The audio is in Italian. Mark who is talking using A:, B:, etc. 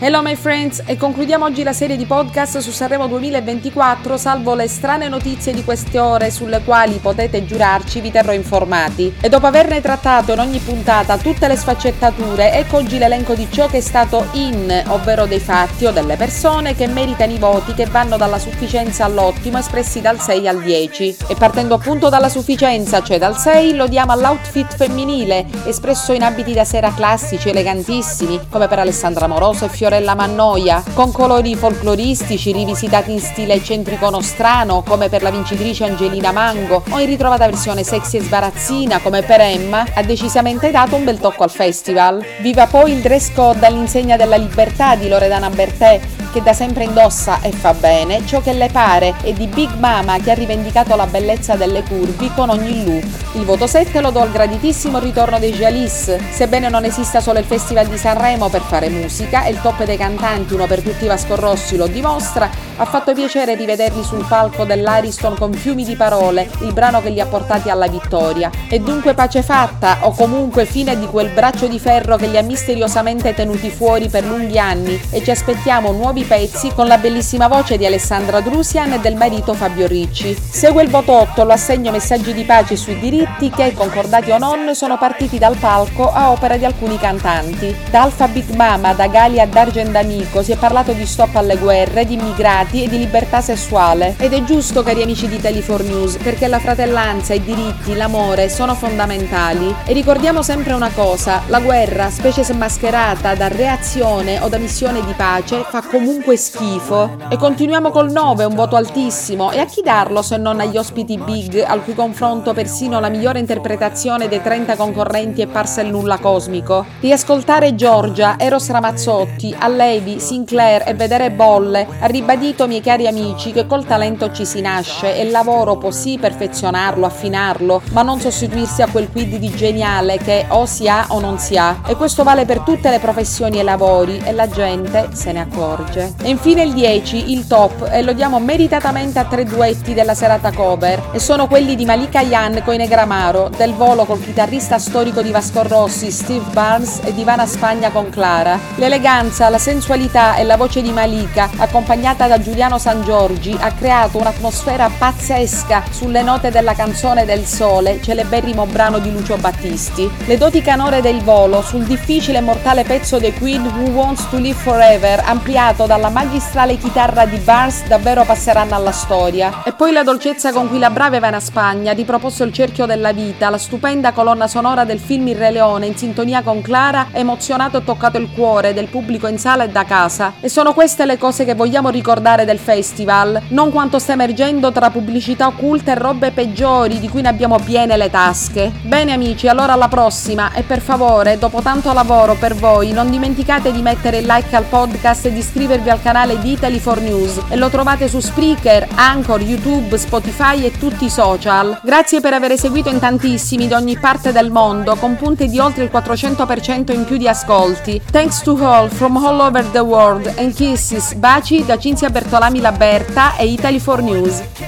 A: Hello my friends e concludiamo oggi la serie di podcast su Sanremo 2024 salvo le strane notizie di queste ore sulle quali potete giurarci vi terrò informati. E dopo averne trattato in ogni puntata tutte le sfaccettature ecco oggi l'elenco di ciò che è stato in ovvero dei fatti o delle persone che meritano i voti che vanno dalla sufficienza all'ottimo espressi dal 6 al 10 e partendo appunto dalla sufficienza cioè dal 6 lo diamo all'outfit femminile espresso in abiti da sera classici elegantissimi come per Alessandra Moroso e Fiore Fiorella Mannoia, con colori folcloristici rivisitati in stile eccentrico nostrano, come per la vincitrice Angelina Mango, o in ritrovata versione sexy e sbarazzina, come per Emma, ha decisamente dato un bel tocco al festival. Viva poi il dress code all'insegna della libertà di Loredana Bertè, che da sempre indossa e fa bene ciò che le pare e di Big Mama che ha rivendicato la bellezza delle curvi con ogni look. Il voto 7 lo do al graditissimo ritorno dei Jalis, sebbene non esista solo il Festival di Sanremo per fare musica e il top dei cantanti, uno per tutti Vasco Rossi lo dimostra, ha fatto piacere rivederli sul palco dell'Ariston con fiumi di parole, il brano che li ha portati alla vittoria. E dunque pace fatta, o comunque fine di quel braccio di ferro che li ha misteriosamente tenuti fuori per lunghi anni e ci aspettiamo nuovi pezzi con la bellissima voce di Alessandra Drusian e del marito Fabio Ricci. Segue il voto 8, lo assegno messaggi di pace sui diritti che, concordati o non, sono partiti dal palco a opera di alcuni cantanti. Da Alfa Big Mama, da Galia a Dargen D'Amico si è parlato di stop alle guerre, di immigrati e di libertà sessuale. Ed è giusto, cari amici di Tele4 News, perché la fratellanza, i diritti, l'amore sono fondamentali. E ricordiamo sempre una cosa, la guerra, specie se mascherata da reazione o da missione di pace, fa comunque schifo. E continuiamo col 9, un voto altissimo. E a chi darlo se non agli ospiti big, al cui confronto persino la migliore interpretazione dei 30 concorrenti è parsa il nulla cosmico? Riascoltare Giorgia, Eros Ramazzotti, Allevi, Sinclair e vedere Bolle ha ribadito, miei cari amici, che col talento ci si nasce e il lavoro può sì perfezionarlo, affinarlo, ma non sostituirsi a quel quid di geniale che o si ha o non si ha. E questo vale per tutte le professioni e lavori e la gente se ne accorge. E infine il 10, il top, e lo diamo meritatamente a tre duetti della serata cover, e sono quelli di Malika Yan con Negramaro, del volo col chitarrista storico di Vasco Rossi, Steve Barnes e di Ivana Spagna con Clara. L'eleganza, la sensualità e la voce di Malika, accompagnata da Giuliano San Giorgi, ha creato un'atmosfera pazzesca sulle note della canzone del sole, celeberrimo brano di Lucio Battisti. Le doti canore del volo sul difficile e mortale pezzo The Queen Who Wants to Live Forever, ampliato da dalla magistrale chitarra di Barnes davvero passeranno alla storia. E poi la dolcezza con cui la brava Ivana Spagna ha riproposto il cerchio della vita, la stupenda colonna sonora del film Il Re Leone in sintonia con Clara, emozionato e toccato il cuore del pubblico in sala e da casa. E sono queste le cose che vogliamo ricordare del festival, non quanto sta emergendo tra pubblicità occulte e robe peggiori di cui ne abbiamo piene le tasche. Bene amici, allora alla prossima e per favore, dopo tanto lavoro per voi, non dimenticate di mettere il like al podcast e di iscrivervi al canale di Italy4 News e lo trovate su Spreaker, Anchor, YouTube, Spotify e tutti i social. Grazie per aver seguito in tantissimi da ogni parte del mondo con punte di oltre il 400% in più di ascolti. Thanks to all from all over the world and kisses, baci da Cinzia Bertolami Laberta e Italy4 News.